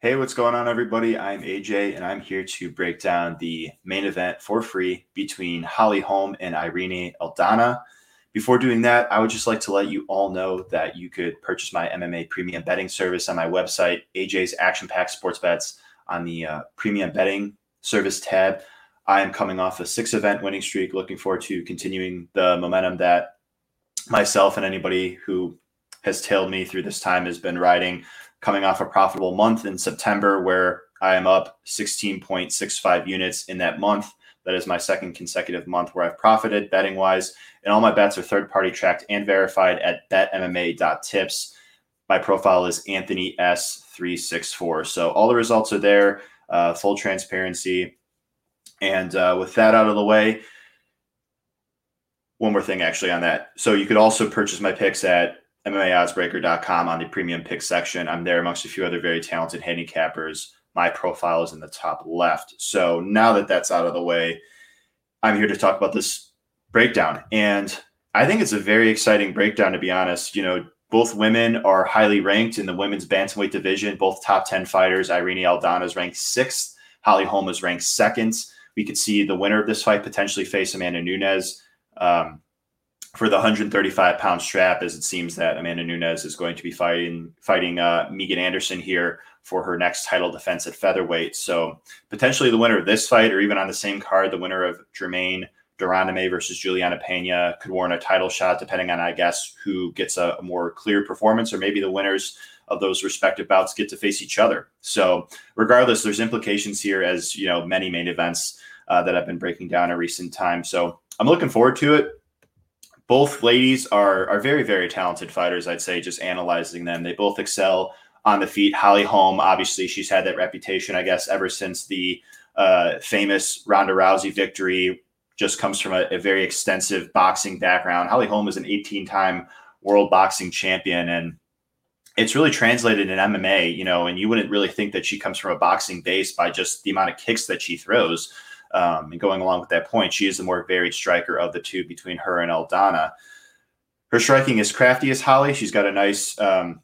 Hey, what's going on, everybody? I'm AJ, and I'm here to break down the main event for free between Holly Holm and Irene Aldana. Before doing that, I would just like to let you all know that you could purchase my MMA premium betting service on my website, AJ's Action Pack Sports Bets, on the uh, premium betting service tab. I am coming off a six event winning streak, looking forward to continuing the momentum that myself and anybody who has tailed me through this time has been riding coming off a profitable month in September where I am up 16.65 units in that month. That is my second consecutive month where I've profited betting wise. And all my bets are third party tracked and verified at betmma.tips. My profile is Anthony S364. So all the results are there, uh, full transparency. And uh, with that out of the way, one more thing actually on that. So you could also purchase my picks at MMAoddsbreaker.com on the premium pick section. I'm there amongst a few other very talented handicappers. My profile is in the top left. So now that that's out of the way, I'm here to talk about this breakdown. And I think it's a very exciting breakdown, to be honest. You know, both women are highly ranked in the women's bantamweight division, both top 10 fighters. Irene Aldana is ranked sixth, Holly Holm is ranked second. We could see the winner of this fight potentially face Amanda Nunes. Um, for the 135 pound strap, as it seems that Amanda Nunes is going to be fighting fighting uh, Megan Anderson here for her next title defense at featherweight. So potentially the winner of this fight, or even on the same card, the winner of Germaine de Randamie versus Juliana Pena could warrant a title shot, depending on I guess who gets a, a more clear performance, or maybe the winners of those respective bouts get to face each other. So regardless, there's implications here, as you know, many main events uh, that I've been breaking down in recent time. So I'm looking forward to it both ladies are are very very talented fighters. I'd say just analyzing them, they both excel on the feet. Holly Holm, obviously, she's had that reputation, I guess, ever since the uh, famous Ronda Rousey victory. Just comes from a, a very extensive boxing background. Holly Holm is an 18 time world boxing champion and it's really translated in MMA, you know, and you wouldn't really think that she comes from a boxing base by just the amount of kicks that she throws. Um, and going along with that point, she is the more varied striker of the two between her and Aldana. Her striking is crafty as Holly. She's got a nice um,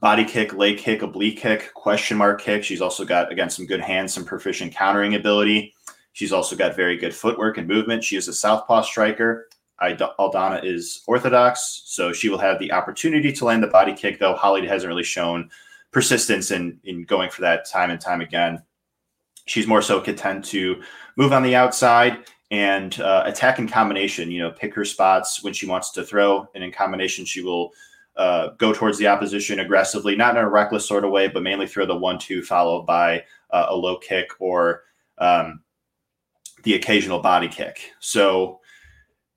body kick, leg kick, oblique kick, question mark kick. She's also got, again, some good hands, some proficient countering ability. She's also got very good footwork and movement. She is a southpaw striker. Aldana is orthodox, so she will have the opportunity to land the body kick, though Holly hasn't really shown persistence in, in going for that time and time again. She's more so content to move on the outside and uh, attack in combination. You know, pick her spots when she wants to throw, and in combination, she will uh, go towards the opposition aggressively, not in a reckless sort of way, but mainly throw the one-two followed by uh, a low kick or um, the occasional body kick. So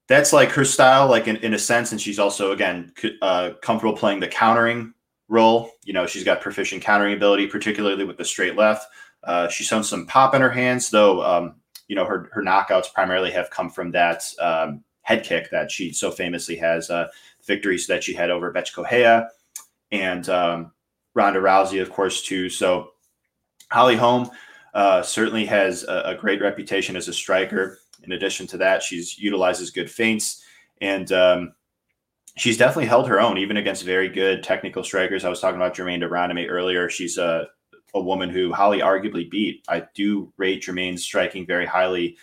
that's like her style, like in, in a sense. And she's also again uh, comfortable playing the countering role. You know, she's got proficient countering ability, particularly with the straight left. Uh, she's shown some pop in her hands, though. Um, you know, her her knockouts primarily have come from that um, head kick that she so famously has. Uh, victories that she had over Bethe Correia and um, Ronda Rousey, of course, too. So Holly Holm uh, certainly has a, a, great reputation as a striker. In addition to that, she's utilizes good feints and um, she's definitely held her own even against very good technical strikers. I was talking about Germaine de Randamie earlier. She's a a woman who Holly arguably beat. I do rate Germaine's striking very highly.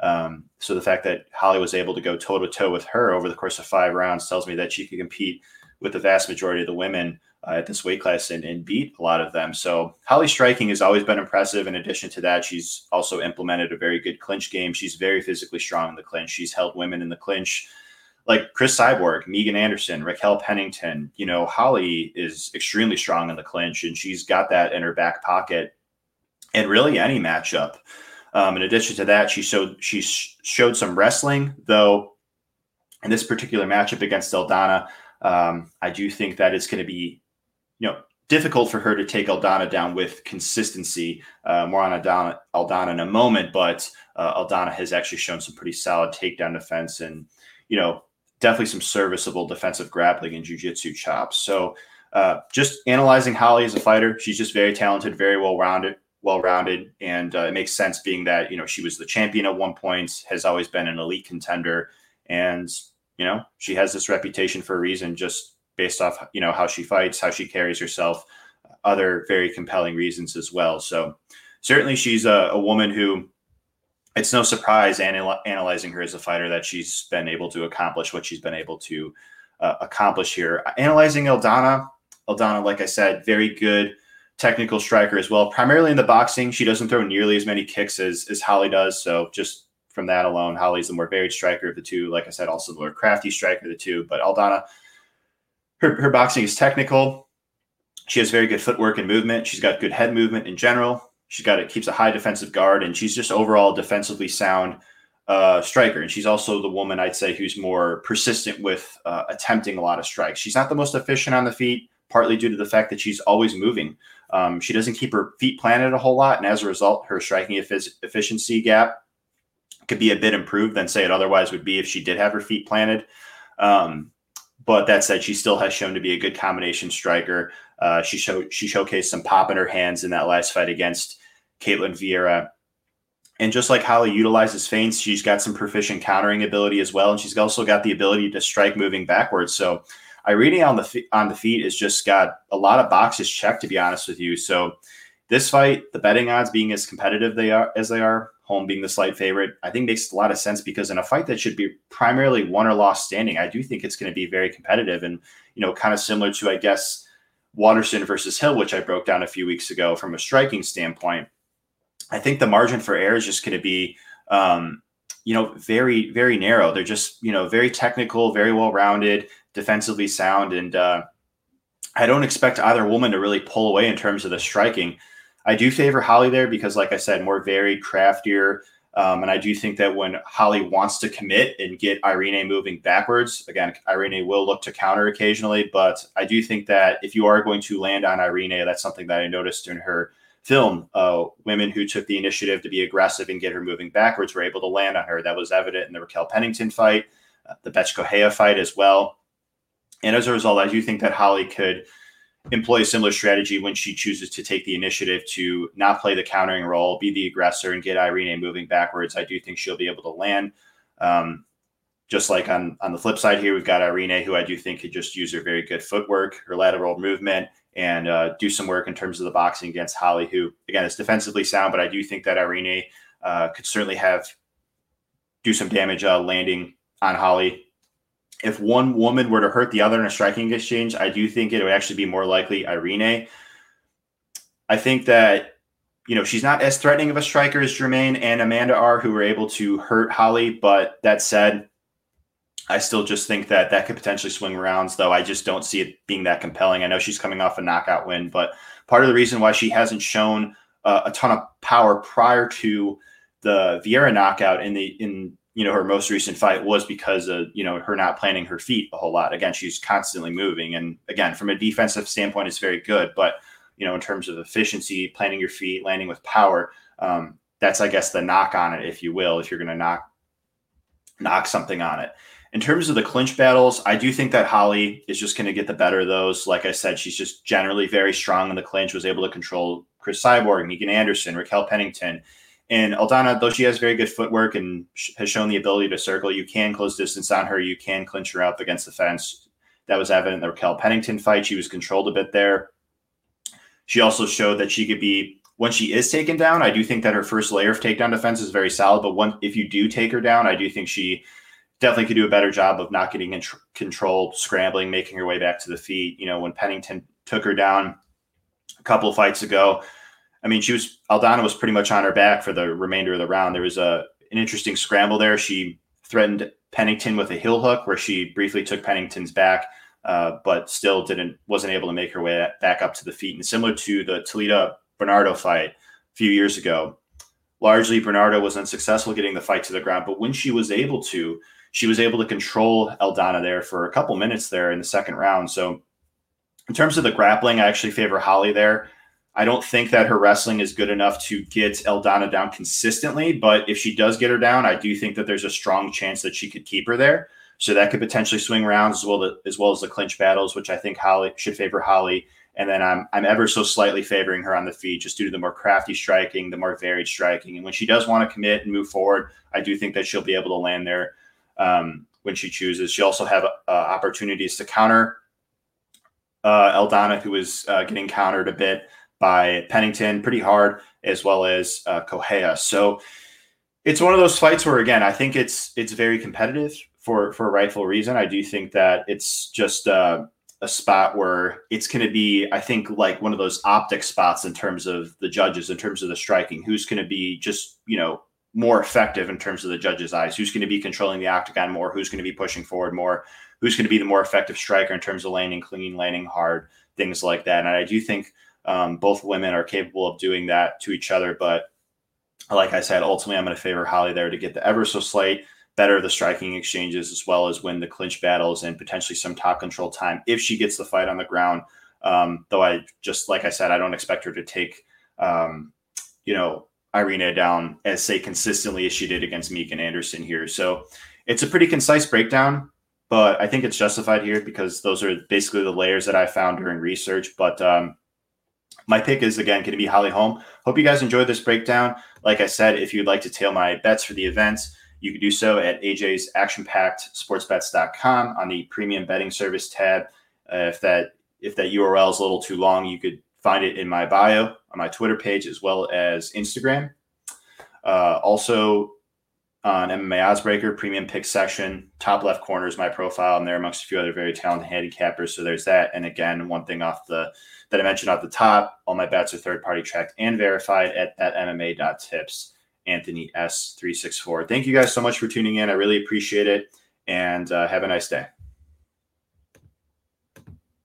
Um, so the fact that Holly was able to go toe to toe with her over the course of five rounds tells me that she can compete with the vast majority of the women uh, at this weight class and, and, beat a lot of them. So Holly's striking has always been impressive. In addition to that, she's also implemented a very good clinch game. She's very physically strong in the clinch. She's held women in the clinch like Cris Cyborg, Megan Anderson, Raquel Pennington, you know, Holly is extremely strong in the clinch and she's got that in her back pocket and really any matchup. Um, in addition to that, she showed she showed some wrestling, though. In this particular matchup against Aldana, um, I do think that it's going to be, you know, difficult for her to take Aldana down with consistency. Uh, more on Aldana, Aldana in a moment, but uh, Aldana has actually shown some pretty solid takedown defense and, you know, definitely some serviceable defensive grappling and jujitsu chops. So uh, just analyzing Holly as a fighter, she's just very talented, very well rounded, well rounded, and uh, it makes sense being that you know she was the champion at one point, has always been an elite contender, and you know she has this reputation for a reason, just based off you know how she fights, how she carries herself. other very compelling reasons as well. So certainly she's a, a woman who it's no surprise anal- analyzing her as a fighter that she's been able to accomplish what she's been able to uh, accomplish here. Analyzing Aldana, Aldana, like I said, very good technical striker as well. Primarily in the boxing, she doesn't throw nearly as many kicks as, as Holly does. So just from that alone, Holly's the more varied striker of the two. Like I said, also the more crafty striker of the two. But Aldana, her, her boxing is technical. She has very good footwork and movement. She's got good head movement in general. She's got it keeps a high defensive guard, and she's just overall defensively sound uh, striker. And she's also the woman I'd say who's more persistent with uh, attempting a lot of strikes. She's not the most efficient on the feet, partly due to the fact that she's always moving. Um, she doesn't keep her feet planted a whole lot, and as a result, her striking efficiency gap could be a bit improved than say it otherwise would be if she did have her feet planted. Um, but that said, she still has shown to be a good combination striker. Uh, she showed she showcased some pop in her hands in that last fight against Ketlen Vieira. And just like Holly utilizes feints, she's got some proficient countering ability as well, and she's also got the ability to strike moving backwards. So Irene on the on the feet has just got a lot of boxes checked, to be honest with you. So this fight, the betting odds being as competitive they are as they are, Holm being the slight favorite, I think makes a lot of sense because in a fight that should be primarily won or lost standing, I do think it's going to be very competitive and you know kind of similar to I guess Waterson versus Hill, which I broke down a few weeks ago from a striking standpoint. I think the margin for error is just going to be, um, you know, very, very narrow. They're just, you know, very technical, very well rounded, defensively sound. And uh, I don't expect either woman to really pull away in terms of the striking. I do favor Holly there because, like I said, more varied, craftier. Um, and I do think that when Holly wants to commit and get Irene moving backwards, again, Irene will look to counter occasionally. But I do think that if you are going to land on Irene, that's something that I noticed in her film, uh, women who took the initiative to be aggressive and get her moving backwards were able to land on her. That was evident in the Raquel Pennington fight, uh, the Bethe Correia fight as well. And as a result, I do think that Holly could employ a similar strategy when she chooses to take the initiative to not play the countering role, be the aggressor, and get Irene moving backwards. I do think she'll be able to land. Um, just like on on the flip side here, we've got Irene, who I do think could just use her very good footwork, her lateral movement, and uh, do some work in terms of the boxing against Holly, who again is defensively sound, but I do think that Irene uh, could certainly have do some damage uh, landing on Holly. If one woman were to hurt the other in a striking exchange, I do think it would actually be more likely Irene. I think that you know she's not as threatening of a striker as Germaine and Amanda are, who were able to hurt Holly. But that said, I still just think that that could potentially swing rounds, though I just don't see it being that compelling. I know she's coming off a knockout win, but part of the reason why she hasn't shown uh, a ton of power prior to the Vieira knockout in the in you know her most recent fight was because of you know her not planning her feet a whole lot. Again, she's constantly moving, and again, from a defensive standpoint, it's very good. But you know, in terms of efficiency, planning your feet, landing with power, um, that's I guess the knock on it, if you will, if you're going to knock knock something on it. In terms of the clinch battles, I do think that Holly is just going to get the better of those. Like I said, she's just generally very strong in the clinch, was able to control Cris Cyborg, Megan Anderson, Raquel Pennington. And Aldana, though she has very good footwork and has shown the ability to circle, you can close distance on her. You can clinch her up against the fence. That was evident in the Raquel Pennington fight. She was controlled a bit there. She also showed that she could be, when she is taken down, I do think that her first layer of takedown defense is very solid. But one, if you do take her down, I do think she definitely could do a better job of not getting in tr- control, scrambling, making her way back to the feet. You know, when Pennington took her down a couple of fights ago, I mean, she was Aldana was pretty much on her back for the remainder of the round. There was a an interesting scramble there. She threatened Pennington with a heel hook, where she briefly took Pennington's back, uh, but still didn't wasn't able to make her way back up to the feet. And similar to the Talita Bernardo fight a few years ago, largely Bernardo was unsuccessful getting the fight to the ground. But when she was able to, she was able to control Aldana there for a couple minutes there in the second round. So, in terms of the grappling, I actually favor Holly there. I don't think that her wrestling is good enough to get Aldana down consistently, but if she does get her down, I do think that there's a strong chance that she could keep her there. So that could potentially swing rounds as well as well as the clinch battles, which I think Holly should favor Holly. And then I'm I'm ever so slightly favoring her on the feet, just due to the more crafty striking, the more varied striking. And when she does want to commit and move forward, I do think that she'll be able to land there um, when she chooses. She also have uh, opportunities to counter uh, Aldana, who was uh, getting countered a bit by Pennington pretty hard, as well as uh, Correia. So it's one of those fights where, again, I think it's it's very competitive for for a rightful reason. I do think that it's just uh, a spot where it's going to be, I think, like one of those optic spots in terms of the judges, in terms of the striking. Who's going to be just you know more effective in terms of the judges' eyes? Who's going to be controlling the octagon more? Who's going to be pushing forward more? Who's going to be the more effective striker in terms of landing clean, landing hard, things like that? And I do think um, both women are capable of doing that to each other. But like I said, ultimately, I'm going to favor Holly there to get the ever so slight better the striking exchanges as well as win the clinch battles and potentially some top control time if she gets the fight on the ground. Um, though I just like I said, I don't expect her to take um, you know Irina down as say consistently as she did against Megan Anderson here. So it's a pretty concise breakdown, but I think it's justified here because those are basically the layers that I found during research. But um, my pick is again going to be Holly Holm. Hope you guys enjoyed this breakdown. Like I said, if you'd like to tail my bets for the events, you can do so at AJ's actionpackedsportsbets.com on the premium betting service tab. Uh, if that if that URL is a little too long, you could find it in my bio on my Twitter page as well as Instagram. Uh, also on MMA Oddsbreaker premium pick section, top left corner is my profile. I'm there amongst a few other very talented handicappers. So there's that. And again, one thing off the that I mentioned off the top, all my bets are third party tracked and verified at, at MMA.tips. Anthony S364. Thank you guys so much for tuning in. I really appreciate it. And uh, have a nice day.